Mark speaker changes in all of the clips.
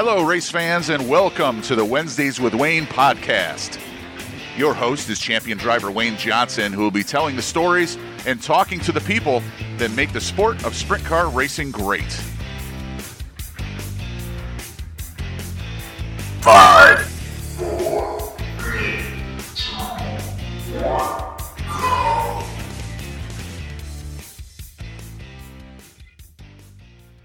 Speaker 1: Hello, race fans, and welcome to the Wednesdays with Wayne podcast. Your host is champion driver Wayne Johnson, who will be telling the stories and talking to the people that make the sport of sprint car racing great.
Speaker 2: Five,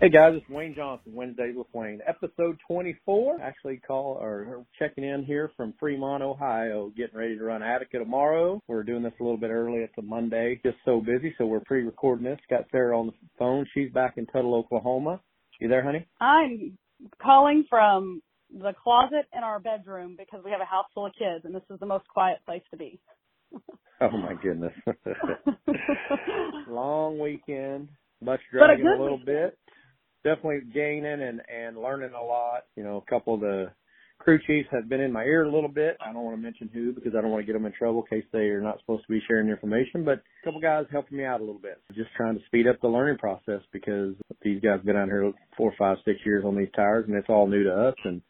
Speaker 3: Hey guys, it's Wayne Johnson, Wednesdays with Wayne, episode 24. Actually, call or checking in here from Fremont, Ohio, getting ready to run Attica tomorrow. We're doing this a little bit early. It's a Monday, just so busy, so we're pre-recording this. Got Sarah on the phone. She's back in Tuttle, Oklahoma. You there, honey?
Speaker 4: I'm calling from the closet in our bedroom because we have a house full of kids and this is the most quiet place to be.
Speaker 3: Oh my goodness. Long weekend, much
Speaker 4: But a
Speaker 3: dragging a little bit. Definitely gaining and and learning a lot. You know, a couple of the crew chiefs have been in my ear a little bit. I don't want to mention who because I don't want to get them in trouble in case they are not supposed to be sharing information. But a couple guys helping me out a little bit, just trying to speed up the learning process because these guys have been out here four, five, six years on these tires, and it's all new to us and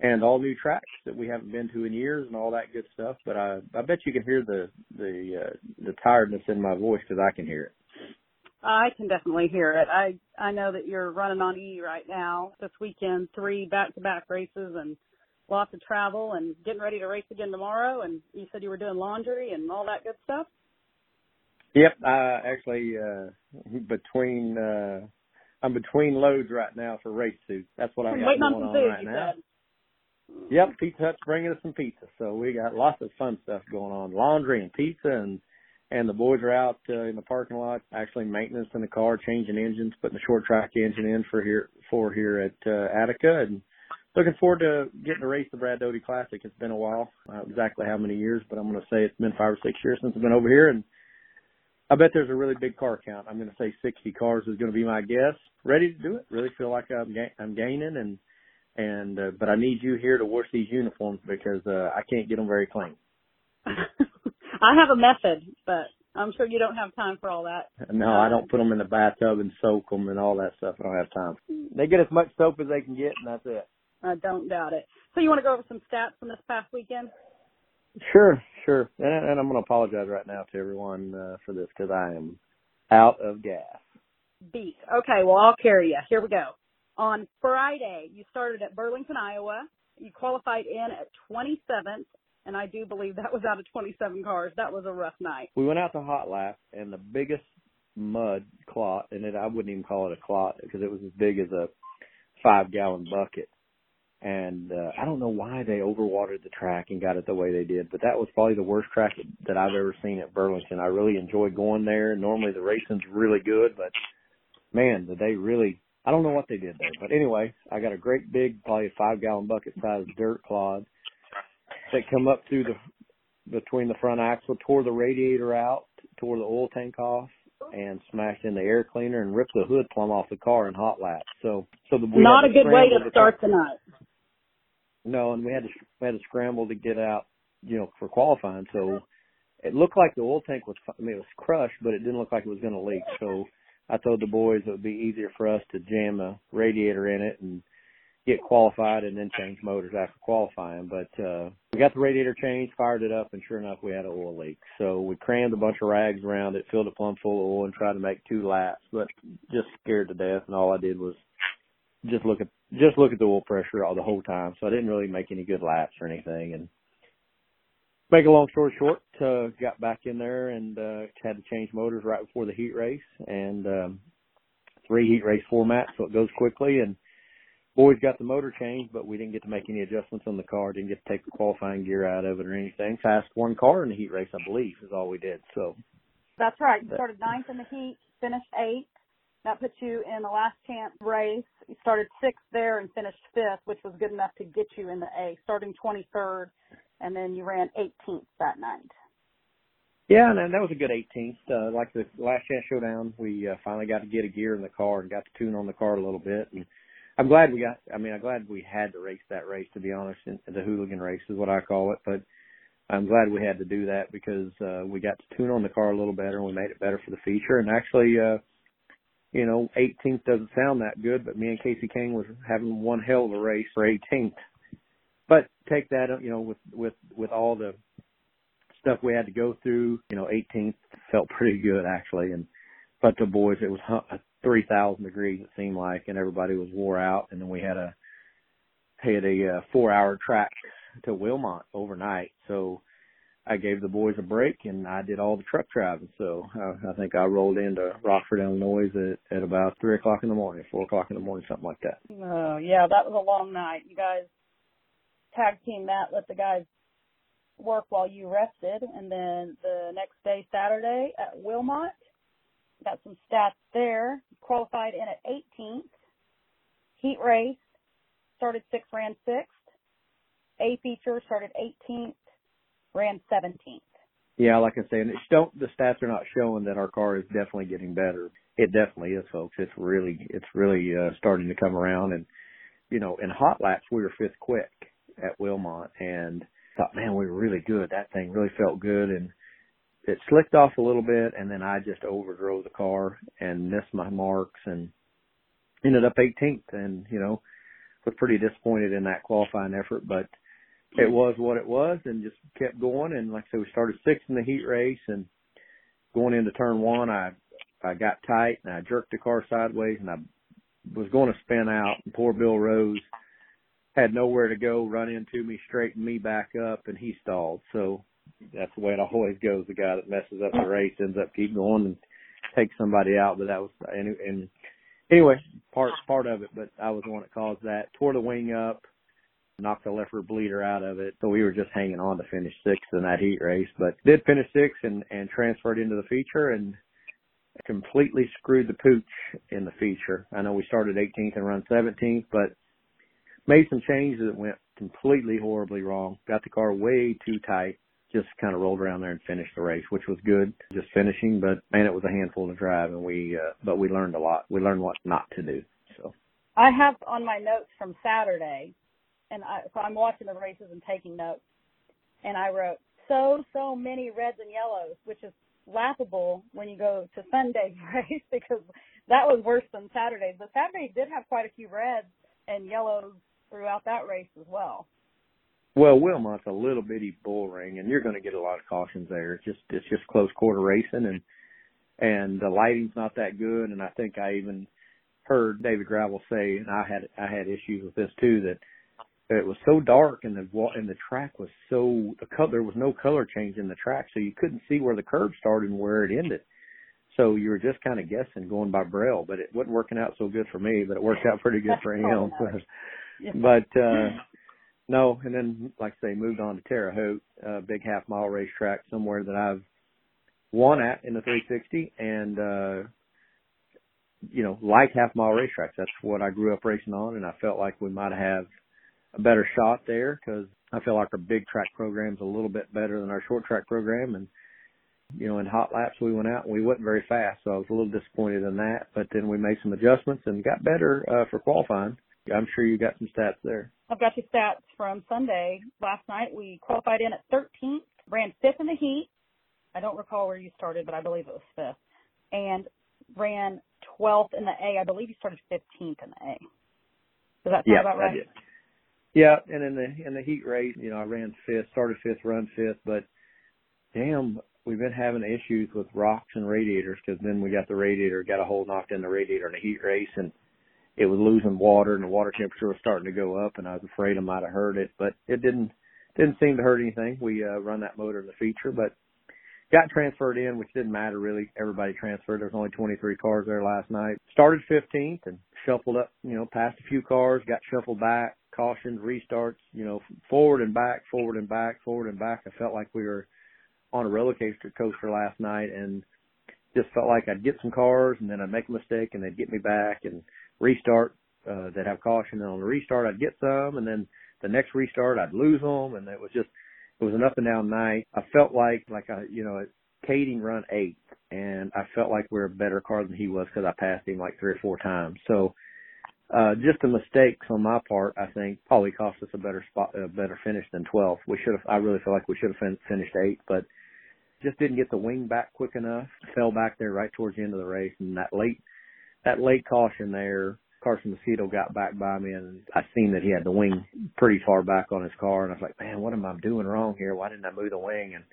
Speaker 3: and all new tracks that we haven't been to in years and all that good stuff. But I I bet you can hear the the uh, the tiredness in my voice because I can hear it.
Speaker 4: I can definitely hear it. I I know that you're running on E right now. This weekend, three back-to-back races and lots of travel and getting ready to race again tomorrow. And you said you were doing laundry and all that good stuff.
Speaker 3: Yep, I actually uh between uh I'm between loads right now for race suits. That's what I am
Speaker 4: Waiting on some food,
Speaker 3: right now.
Speaker 4: said.
Speaker 3: Yep, Pizza Hut's bringing us some pizza, so we got lots of fun stuff going on. Laundry and pizza, and and the boys are out uh, in the parking lot, actually maintenance in the car, changing engines, putting the short track engine in for here for here at uh, Attica, and looking forward to getting to race the Brad Doty Classic. It's been a while, uh, exactly how many years, but I'm going to say it's been five or six years since I've been over here, and I bet there's a really big car count. I'm going to say 60 cars is going to be my guess. Ready to do it. Really feel like I'm ga- I'm gaining and and uh, but I need you here to wash these uniforms because uh, I can't get them very clean.
Speaker 4: I have a method, but I'm sure you don't have time for all that.
Speaker 3: No, I don't put them in the bathtub and soak them and all that stuff. I don't have time. They get as much soap as they can get, and that's it.
Speaker 4: I don't doubt it. So you want to go over some stats from this past weekend?
Speaker 3: Sure, sure. And, and I'm going to apologize right now to everyone uh, for this because I am out of gas.
Speaker 4: Beat. Okay, well I'll carry you. Here we go. On Friday, you started at Burlington, Iowa. You qualified in at 27th, and I do believe that was out of 27 cars. That was a rough night.
Speaker 3: We went out to Hot Lap, and the biggest mud clot, and it, I wouldn't even call it a clot because it was as big as a five gallon bucket. And uh, I don't know why they overwatered the track and got it the way they did, but that was probably the worst track that I've ever seen at Burlington. I really enjoy going there. Normally the racing's really good, but man, did they really I don't know what they did there. But anyway, I got a great big, probably five gallon bucket sized dirt clod that come up through the between the front axle, tore the radiator out, tore the oil tank off, and smashed in the air cleaner and ripped the hood plumb off the car in hot lap. So, so the
Speaker 4: Not a good way to start the night.
Speaker 3: No, and we had to we had to scramble to get out, you know, for qualifying. So it looked like the oil tank was, I mean, it was crushed, but it didn't look like it was going to leak. So I told the boys it would be easier for us to jam a radiator in it and get qualified and then change motors after qualifying. But uh we got the radiator changed, fired it up, and sure enough, we had an oil leak. So we crammed a bunch of rags around it, filled it plumb full of oil, and tried to make two laps, but just scared to death. And all I did was just look at just look at the oil pressure all the whole time. So I didn't really make any good laps or anything. And make a long story short, uh, got back in there and uh, had to change motors right before the heat race and um, three heat race formats, so it goes quickly. And boys got the motor changed, but we didn't get to make any adjustments on the car. Didn't get to take the qualifying gear out of it or anything. Fast one car in the heat race, I believe, is all we did. So
Speaker 4: That's right. You started ninth in the heat, finished eighth. That puts you in the last chance race. You started sixth there and finished fifth, which was good enough to get you in the A, starting 23rd, and then you ran 18th that night.
Speaker 3: Yeah, and that was a good 18th. Uh, like the last chance showdown, we uh, finally got to get a gear in the car and got to tune on the car a little bit. And I'm glad we got. I mean, I'm glad we had to race that race. To be honest, the hooligan race is what I call it. But I'm glad we had to do that because uh, we got to tune on the car a little better and we made it better for the feature. And actually, uh, you know, 18th doesn't sound that good, but me and Kasey Kahne was having one hell of a race for 18th. But take that, you know, with with with all the stuff we had to go through, you know, 18th felt pretty good actually. And but the boys, it was 3,000 degrees it seemed like, and everybody was wore out. And then we had a had a uh, four hour track to Wilmot overnight, so I gave the boys a break and I did all the truck driving. So I, I think I rolled into Rockford, Illinois at, at about three o'clock in the morning, four o'clock in the morning, something like that.
Speaker 4: Oh yeah, that was a long night. You guys tag team that, let the guys work while you rested, and then the next day, Saturday at Wilmot, got some stats there. Qualified in at 18th. Heat race started sixth, ran sixth. A feature started 18th ran 17th.
Speaker 3: Yeah, like I say, and it's don't the stats are not showing that our car is definitely getting better. It definitely is, folks. It's really it's really uh, starting to come around, and you know, in hot laps we were fifth quick at Wilmot, and thought, man, we were really good. That thing really felt good, and it slicked off a little bit, and then I just overdrove the car and missed my marks, and ended up 18th, and you know, was pretty disappointed in that qualifying effort, but it was what it was and just kept going. And like I said, we started sixth in the heat race and going into turn one, I, I got tight and I jerked the car sideways and I was going to spin out and poor Bill Rose had nowhere to go, run into me, straighten me back up and he stalled. So that's the way it always goes. The guy that messes up the race ends up keep going and takes somebody out. But that was, and, and anyway, part, part of it, but I was the one that caused that. Tore the wing up knocked the left rear bleeder out of it. So we were just hanging on to finish sixth in that heat race, but did finish sixth and, and transferred into the feature and completely screwed the pooch in the feature. I know we started 18th and run 17th, but made some changes that went completely horribly wrong. Got the car way too tight. Just kind of rolled around there and finished the race, which was good. Just finishing, but man, it was a handful to drive, and we, uh, but we learned a lot. We learned what not to do. So
Speaker 4: I have on my notes from Saturday and I, so I'm watching the races and taking notes. And I wrote so so many reds and yellows, which is laughable when you go to Sunday's race because that was worse than Saturday's. But Saturday did have quite a few reds and yellows throughout that race as well.
Speaker 3: Well, Wilmot's a little bitty bull ring, and you're going to get a lot of cautions there. It's just it's just close quarter racing, and and the lighting's not that good. And I think I even heard David Gravel say, and I had I had issues with this too, that it was so dark and the and the track was so the color there was no color change in the track so you couldn't see where the curve started and where it ended so you were just kind of guessing going by braille but it wasn't working out so good for me but it worked out pretty good for him but uh no and then like I say moved on to Terre Haute uh big half mile racetrack somewhere that I've won at in the 360 and uh you know like half mile racetracks that's what I grew up racing on and I felt like we might have a better shot there because I feel like our big track program's a little bit better than our short track program. And, you know, in hot laps, we went out and we wasn't very fast. So I was a little disappointed in that, but then we made some adjustments and got better, uh, for qualifying. I'm sure you got some stats there.
Speaker 4: I've got your stats from Sunday. Last night we qualified in at 13th, ran fifth in the heat. I don't recall where you started, but I believe it was fifth. And ran 12th in the A. I believe you started 15th in the A. Does that sound
Speaker 3: yeah,
Speaker 4: about right?
Speaker 3: I did. Yeah, and in the in the heat race, you know, I ran fifth, started fifth, run fifth, but damn, we've been having issues with rocks and radiators because then we got the radiator, got a hole knocked in the radiator in the heat race, and it was losing water, and the water temperature was starting to go up, and I was afraid I might have hurt it, but it didn't didn't seem to hurt anything. We uh, run that motor in the feature, but got transferred in, which didn't matter really. Everybody transferred. There was only 23 cars there last night. Started 15th and shuffled up, you know, passed a few cars, got shuffled back, cautions, restarts, you know, forward and back, forward and back, forward and back. I felt like we were on a roller coaster coaster last night and just felt like I'd get some cars and then I'd make a mistake and they'd get me back and restart, uh, they'd have caution and on the restart I'd get some and then the next restart I'd lose them and it was just, it was an up and down night. I felt like, like I, you know, Kading run eighth and I felt like we were a better car than he was because I passed him like three or four times. So, uh, just the mistakes on my part, I think, probably cost us a better spot, a better finish than 12. We should have, I really feel like we should have fin- finished eighth, but just didn't get the wing back quick enough. Fell back there right towards the end of the race, and that late, that late caution there, Carson Macedo got back by me and I seen that he had the wing pretty far back on his car and I was like, man, what am I doing wrong here? Why didn't I move the wing? And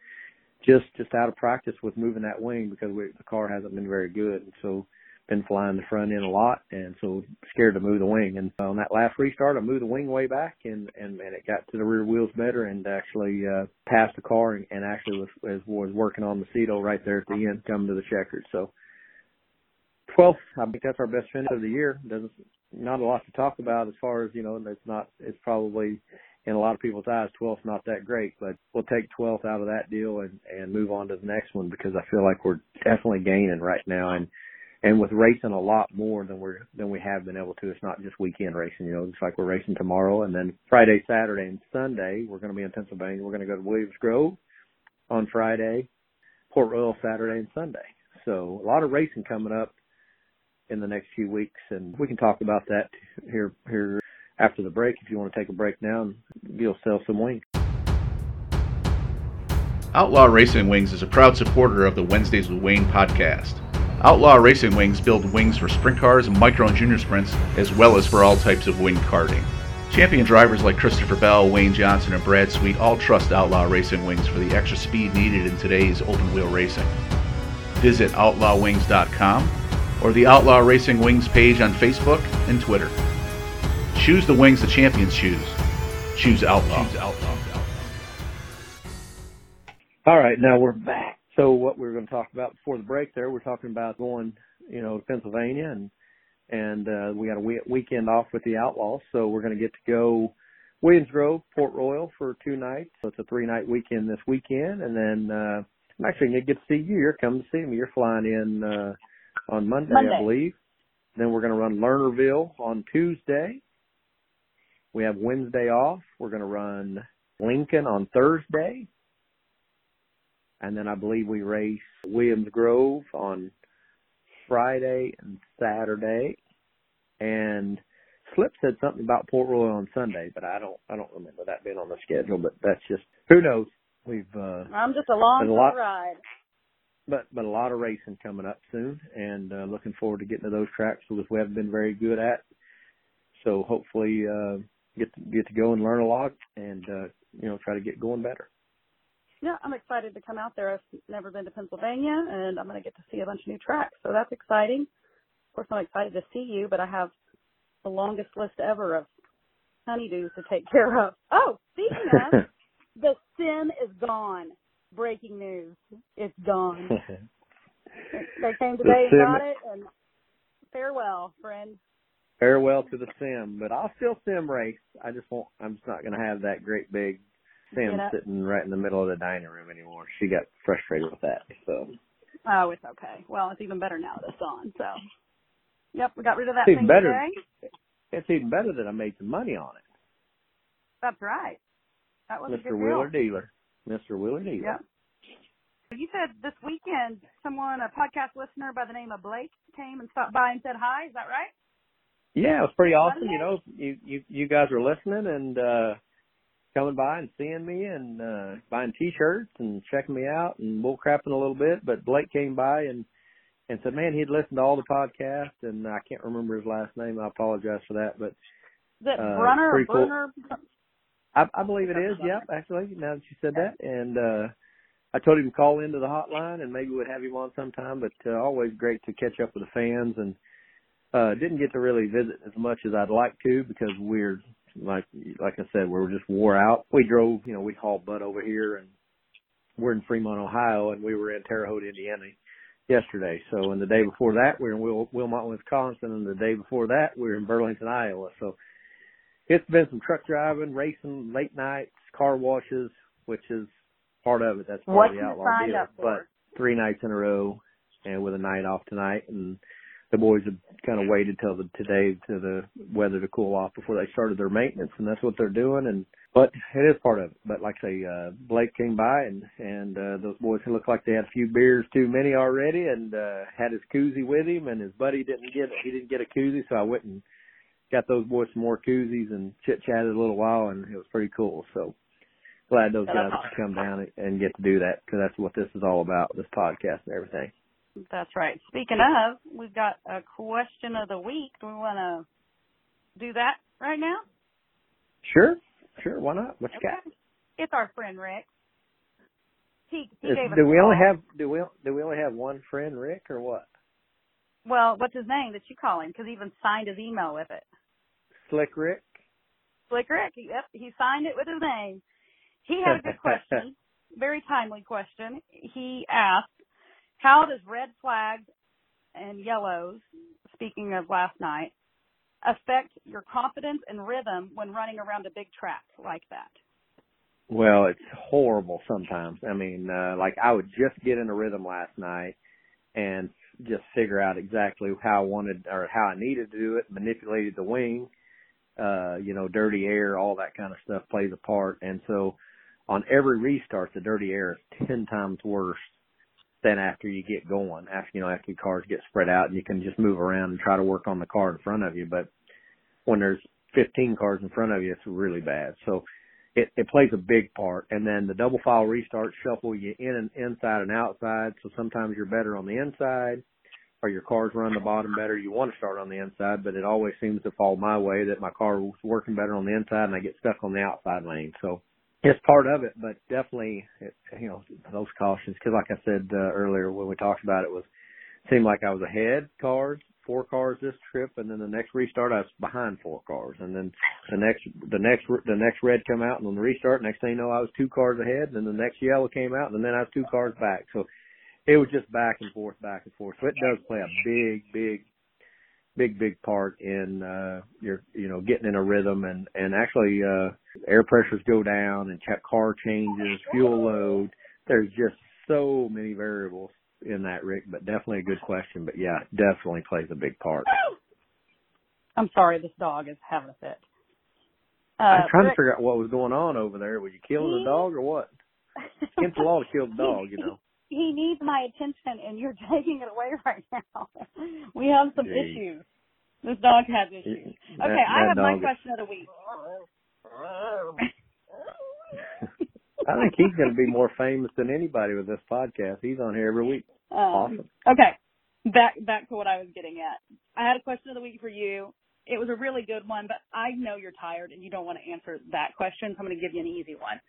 Speaker 3: just, just out of practice with moving that wing because we, the car hasn't been very good. And so been flying the front end a lot and so scared to move the wing. And on that last restart, I moved the wing way back and, and, and it got to the rear wheels better and actually, uh, passed the car and, and actually was, was, was working on the Macedo right there at the end coming to the checkers. So, 12th, I think that's our best finish of the year. Doesn't not a lot to talk about as far as you know. It's not. It's probably in a lot of people's eyes, 12th not that great, but we'll take 12th out of that deal and and move on to the next one because I feel like we're definitely gaining right now and and with racing a lot more than we're than we have been able to. It's not just weekend racing, you know. It's like we're racing tomorrow and then Friday, Saturday, and Sunday we're going to be in Pennsylvania. We're going to go to Williams Grove on Friday, Port Royal Saturday and Sunday. So a lot of racing coming up in the next few weeks, and we can talk about that here here after the break. If you want to take a break now, and you'll sell some wings.
Speaker 1: Outlaw Racing Wings is a proud supporter of the Wednesdays with Wayne podcast. Outlaw Racing Wings build wings for sprint cars micro and junior sprints, as well as for all types of wing karting. Champion drivers like Christopher Bell, Wayne Johnson, and Brad Sweet all trust Outlaw Racing Wings for the extra speed needed in today's open wheel racing. Visit outlawwings.com or the Outlaw Racing Wings page on Facebook and Twitter. Choose the wings the champions choose. Choose Outlaw. Choose Outlaw.
Speaker 3: All right, now we're back. So what we were going to talk about before the break there, we're talking about going, you know, to Pennsylvania and and uh, we got a we- weekend off with the Outlaws, so we're going to get to go Williams Grove, Port Royal for two nights. So it's a three night weekend this weekend, and then uh, I'm actually going to get to see you. You're coming to see me. You're flying in uh, on Monday,
Speaker 4: Monday.
Speaker 3: I believe. Then we're going to run Lernerville on Tuesday. We have Wednesday off. We're going to run Lincoln on Thursday. And then I believe we race Williams Grove on Friday and Saturday. And Slip said something about Port Royal on Sunday, but I don't I don't remember that being on the schedule, but that's just who knows. We've uh
Speaker 4: I'm just along
Speaker 3: a
Speaker 4: for the ride.
Speaker 3: But but a lot of racing coming up soon, and uh, looking forward to getting to those tracks which we haven't been very good at. So hopefully uh, get to, get to go and learn a lot, and uh, you know try to get going better.
Speaker 4: Yeah, I'm excited to come out there. I've never been to Pennsylvania, and I'm going to get to see a bunch of new tracks, so that's exciting. Of course, I'm excited to see you, but I have the longest list ever of honeydews to take care of. Oh, speaking of, the sim is gone. Breaking news. It's gone. They came today and got it, and farewell, friend.
Speaker 3: Farewell to the sim, but I'll still sim race. I just won't. I'm just not going to have that great big sim
Speaker 4: Get up.
Speaker 3: sitting right in the middle of the dining room anymore. She got frustrated with that. So
Speaker 4: Oh, it's okay. Well, it's even better now that it's on. So, yep, we got rid of that
Speaker 3: It's
Speaker 4: thing
Speaker 3: better.
Speaker 4: today.
Speaker 3: it's even better that I made some money on it.
Speaker 4: That's right. That was a
Speaker 3: Mr.
Speaker 4: good
Speaker 3: Wheeler
Speaker 4: deal.
Speaker 3: Dealer. Mr. Dealer.
Speaker 4: Yep. You said this weekend someone, a podcast listener by the name of Blake, came and stopped by and said hi. Is that right?
Speaker 3: Yeah, it was pretty awesome. You know, you you you guys were listening and uh coming by and seeing me and uh buying t-shirts and checking me out and bull crapping a little bit. But Blake came by and and said, man, he'd listened to all the podcasts and I can't remember his last name. I apologize for that, but
Speaker 4: Is it
Speaker 3: Uh,
Speaker 4: Brunner or
Speaker 3: pretty cool.
Speaker 4: Brunner?
Speaker 3: I, I believe it is. Yep, actually. Now that you said that, and uh I told him to call into the hotline, and maybe we'd have him on sometime. But uh, always great to catch up with the fans, and uh didn't get to really visit as much as I'd like to because we're like like I said, we were just wore out. We drove, you know, we hauled butt over here, and we're in Fremont, Ohio, and we were in Terre Haute, Indiana yesterday. So, and the day before that, we were in Wil- Wilmot, Wisconsin, and the day before that, we were in Burlington, Iowa. So it's been some truck driving, racing, late nights, car washes, which is part of it. That's part
Speaker 4: What
Speaker 3: of the outlaw deal. But three nights in a row, and with a night off tonight, and the boys have kind of waited till the today to the weather to cool off before they started their maintenance, and that's what they're doing. And but it is part of it. But like I say, uh, Blake came by, and and uh, those boys looked like they had a few beers too many already, and uh, had his koozie with him, and his buddy didn't get he didn't get a koozie, so I went and got those boys some more koozies and chit chatted a little while, and it was pretty cool. So glad those guys could come down and get to do that because that's what this is all about, this podcast and everything.
Speaker 4: That's right. Speaking of, we've got a question of the week. Do we want to do that right now?
Speaker 3: Sure, sure. Why not? What you got?
Speaker 4: It's our friend Rick. He he
Speaker 3: Is- do
Speaker 4: a
Speaker 3: we only have do we do we only have one friend, Rick, or what?
Speaker 4: Well, what's his name that you call him? Because he even signed his email with it.
Speaker 3: Slick Rick.
Speaker 4: Slick Rick. Yep, he signed it with his name. He had a good question, very timely question. He asked, "How does red flags and yellows, speaking of last night, affect your confidence and rhythm when running around a big track like that?"
Speaker 3: Well, it's horrible sometimes. I mean, uh, like I would just get in a rhythm last night and just figure out exactly how I wanted or how I needed to do it, manipulated the wing, uh, you know, dirty air, all that kind of stuff plays a part. And so on every restart, the dirty air is 10 times worse than after you get going, after, you know, after your cars get spread out and you can just move around and try to work on the car in front of you. But when there's 15 cars in front of you, it's really bad. So, it, it plays a big part. And then the double file restart shuffle you in and inside and outside. So sometimes you're better on the inside or your cars run the bottom better. You want to start on the inside, but it always seems to fall my way that my car was working better on the inside and I get stuck on the outside lane. So it's part of it, but definitely, it, you know, those cautions. Cause like I said uh, earlier when we talked about it was, seemed like I was ahead cars, four cars this trip, and then the next restart I was behind four cars, and then the next the next the next red come out, and on the restart, next thing you know, I was two cars ahead, and then the next yellow came out, and then I was two cars back. So it was just back and forth, back and forth. So it does play a big, big, big, big part in uh your you know getting in a rhythm, and and actually uh air pressures go down, and check car changes, fuel load. There's just so many variables in that, Rick, but definitely a good question. But yeah, definitely plays a big part.
Speaker 4: I'm sorry, this dog is having a fit. Uh,
Speaker 3: I'm trying to figure out what was going on over there. Was you killing the dog or what? Against the law to kill the dog, you know.
Speaker 4: He needs my attention and you're taking it away right now. we have some
Speaker 3: Jeez.
Speaker 4: issues. This dog has issues.
Speaker 3: That-
Speaker 4: okay, I have my
Speaker 3: is-
Speaker 4: question of the week.
Speaker 3: I think he's going to be more famous than anybody with this podcast. He's on here every week.
Speaker 4: Um,
Speaker 3: Awesome.
Speaker 4: Okay, back back to what I was getting at. I had a question of the week for you. It was a really good one, but I know you're tired and you don't want to answer that question, so I'm going to give you an easy one.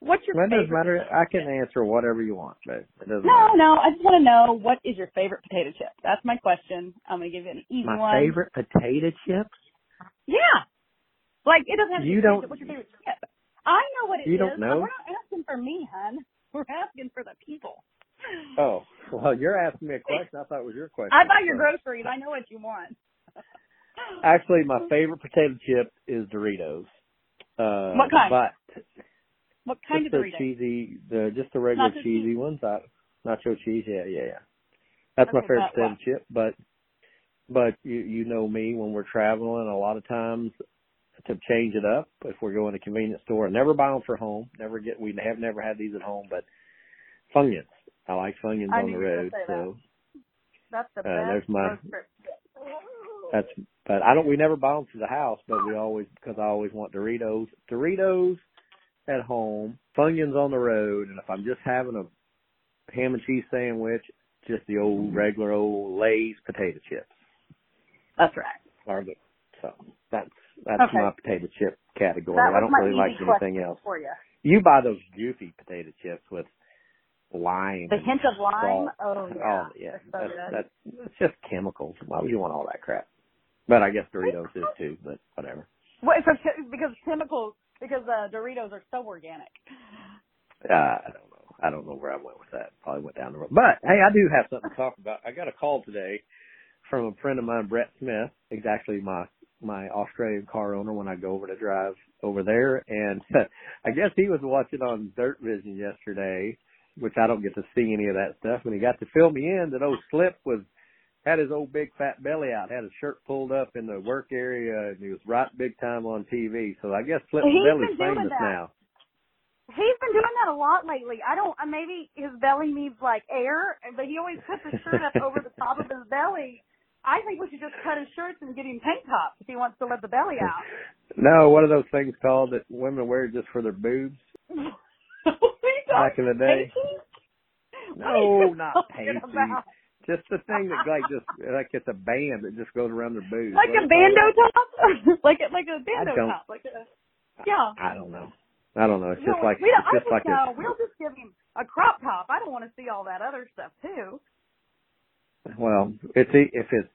Speaker 4: What's your
Speaker 3: doesn't
Speaker 4: favorite?
Speaker 3: matter. I can answer whatever you want, but it doesn't
Speaker 4: No,
Speaker 3: matter.
Speaker 4: no. I just want to know what is your favorite potato chip. That's my question. I'm going to give you an easy
Speaker 3: My
Speaker 4: one.
Speaker 3: favorite potato chips?
Speaker 4: Yeah. Like it doesn't have to
Speaker 3: You
Speaker 4: be
Speaker 3: don't-
Speaker 4: What's your favorite chip? I know what it is.
Speaker 3: You don't know?
Speaker 4: We're not asking for me, hun. We're asking for the people.
Speaker 3: Oh, well, you're asking me a question. I thought it was your question.
Speaker 4: I buy your groceries. I know what you want.
Speaker 3: Actually, my favorite potato chip is Doritos. Uh,
Speaker 4: What kind?
Speaker 3: But
Speaker 4: What kind
Speaker 3: just
Speaker 4: of
Speaker 3: the cheesy, the just the regular
Speaker 4: Nacho
Speaker 3: cheesy
Speaker 4: cheese.
Speaker 3: ones. I, nacho cheese, yeah, yeah, yeah. That's my favorite
Speaker 4: that
Speaker 3: chip. But but you you know me when we're traveling, a lot of times to change it up. If we're going to a convenience store, never buy them for home. Never get. We have never had these at home, but Funyuns. I like Funyuns
Speaker 4: I
Speaker 3: on the
Speaker 4: you were gonna
Speaker 3: road.
Speaker 4: say that.
Speaker 3: So
Speaker 4: That's the
Speaker 3: Uh,
Speaker 4: best.
Speaker 3: there's my- that's. But I don't. We never buy them to the house, but we always because I always want Doritos. Doritos at home, Funyuns on the road, and if I'm just having a ham and cheese sandwich, just the old mm-hmm. regular old Lay's potato chips.
Speaker 4: That's right.
Speaker 3: The so that's that's
Speaker 4: Okay.
Speaker 3: my potato chip category. I don't really like anything else.
Speaker 4: for you.
Speaker 3: You buy those goofy potato chips with lime.
Speaker 4: The hint of lime.
Speaker 3: salt.
Speaker 4: Oh yeah.
Speaker 3: Oh yeah, that's, that's it's just chemicals. Why would you want all that crap? But I guess Doritos is too. But whatever.
Speaker 4: For, because chemicals, because uh, Doritos are so organic.
Speaker 3: Uh, I don't know. I don't know where I went with that. Probably went down the road. But hey, I do have something to talk about. I got a call today from a friend of mine, Brett Smith, exactly my my Australian car owner when I go over to drive over there. And I guess he was watching on Dirt Vision yesterday, which I don't get to see any of that stuff. And he got to fill me in that old Slip was had his old big fat belly out, had his shirt pulled up in the work area, and he was right big time on TV. So I guess
Speaker 4: He's
Speaker 3: belly's famous
Speaker 4: that.
Speaker 3: now.
Speaker 4: He's been doing that a lot lately. I don't. uh, Maybe his belly needs like air, but he always puts his shirt up over the top of his belly. I think we should just cut his shirts and get him tank tops if he wants to let the belly out.
Speaker 3: No, what are those things called that women wear just for their boobs?
Speaker 4: What are you
Speaker 3: Back in the day. No, not pasties. Just the thing that like just like it's a band that just goes around their boots.
Speaker 4: Like
Speaker 3: What
Speaker 4: a
Speaker 3: bandeau
Speaker 4: top, like a like a
Speaker 3: bandeau
Speaker 4: top, like a yeah.
Speaker 3: I don't know. I don't know. It's
Speaker 4: No,
Speaker 3: just like
Speaker 4: we don't,
Speaker 3: it's
Speaker 4: I
Speaker 3: just
Speaker 4: just
Speaker 3: like
Speaker 4: know
Speaker 3: a
Speaker 4: we'll just give him a crop top. I don't want to see all that other stuff too.
Speaker 3: well, if he if it's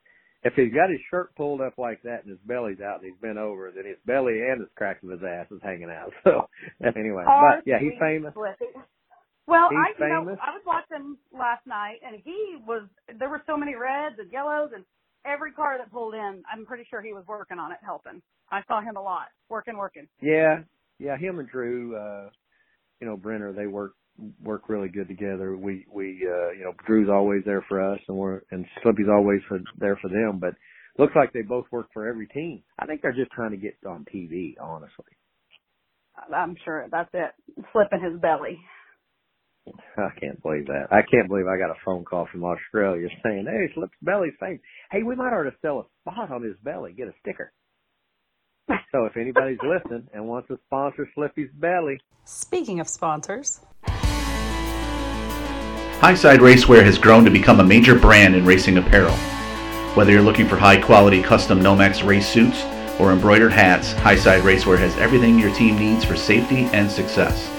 Speaker 3: if he's got his shirt pulled up like that and his belly's out and he's bent over, then his belly and his crack of his ass is hanging out. So anyway, but yeah, he's famous.
Speaker 4: Well,
Speaker 3: He's
Speaker 4: I you know. I was watching last night and he was there were so many reds and yellows and every car that pulled in, I'm pretty sure he was working on it helping. I saw him a lot working, working.
Speaker 3: Yeah, yeah. Him and Drew, uh, you know, Brenner, they work work really good together. We we uh, you know, Drew's always there for us, and we're and Slippy's always for there for them. But looks like they both work for every team. I think they're just trying to get on TV, honestly.
Speaker 4: I'm sure that's it. Slipping his belly.
Speaker 3: I can't believe that. I can't believe I got a phone call from Australia saying, "Hey, Slip's belly's famous. Hey, we might ought to sell a spot on his belly, get a sticker." So if anybody's listening and wants to sponsor Slippy's belly,
Speaker 5: Speaking of sponsors,
Speaker 1: Highside Racewear has grown to become a major brand in racing apparel. Whether you're looking for high quality custom Nomex race suits or embroidered hats, Highside Racewear has everything your team needs for safety and success.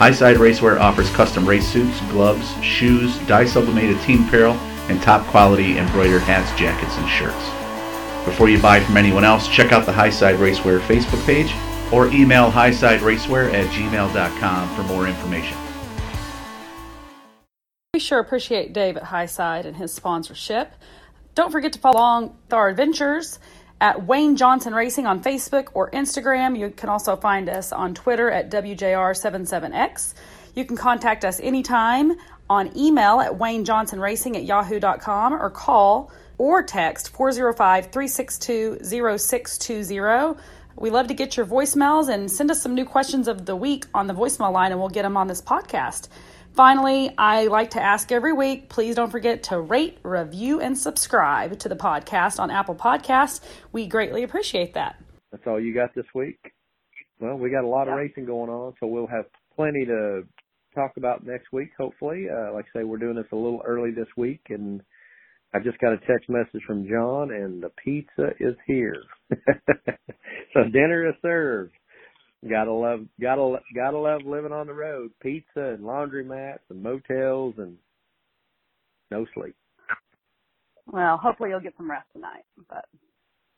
Speaker 1: Highside Racewear offers custom race suits, gloves, shoes, dye sublimated team apparel, and top quality embroidered hats, jackets, and shirts. Before you buy from anyone else, check out the Highside Racewear Facebook page or email highsideracewear at gmail.com for more information.
Speaker 5: we sure appreciate Dave at Highside and his sponsorship. Don't forget to follow along with our adventures at Wayne Johnson Racing on Facebook or Instagram. You can also find us on Twitter at WJR77X. You can contact us anytime on email at waynejohnsonracing at yahoo.com or call or text 405 362 0620. We love to get your voicemails and send us some new questions of the week on the voicemail line, and we'll get them on this podcast. Finally, I like to ask every week please don't forget to rate, review, and subscribe to the podcast on Apple Podcasts. We greatly appreciate that.
Speaker 3: That's all you got this week? Well, we got a lot of racing going on, so we'll have plenty to talk about next week, hopefully. Uh, like I say, we're doing this a little early this week, and I just got a text message from John, and the pizza is here. so dinner is served. Gotta love, gotta, gotta love living on the road. Pizza and laundromats and motels and no sleep.
Speaker 4: Well, hopefully you'll get some rest tonight. But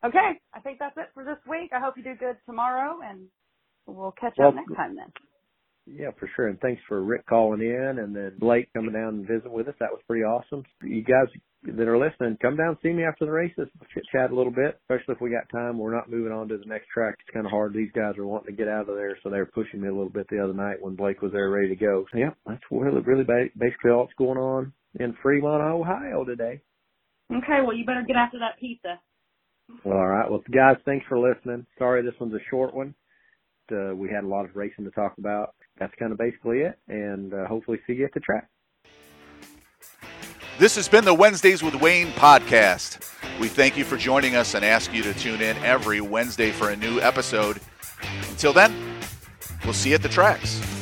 Speaker 4: okay, I think that's it for this week. I hope you do good tomorrow, and we'll catch
Speaker 3: Well,
Speaker 4: up next time then.
Speaker 3: Yeah, for sure. And thanks for Rick calling in and then Blake coming down and visiting with us. That was pretty awesome. You guys that are listening, come down and see me after the races. Chit chat a little bit, especially if we got time. We're not moving on to the next track. It's kind of hard. These guys are wanting to get out of there, so they were pushing me a little bit the other night when Blake was there ready to go. So, yeah, that's really, really ba- basically all that's going on in Fremont, Ohio today.
Speaker 4: Okay, well you better get after that pizza.
Speaker 3: Well, all right. Well, guys, thanks for listening. Sorry this one's a short one. Uh, we had a lot of racing to talk about. That's kind of basically it, and uh, hopefully see you at the track.
Speaker 1: This has been the Wednesdays with Wayne podcast. We thank you for joining us and ask you to tune in every Wednesday for a new episode. Until then, we'll see you at the tracks.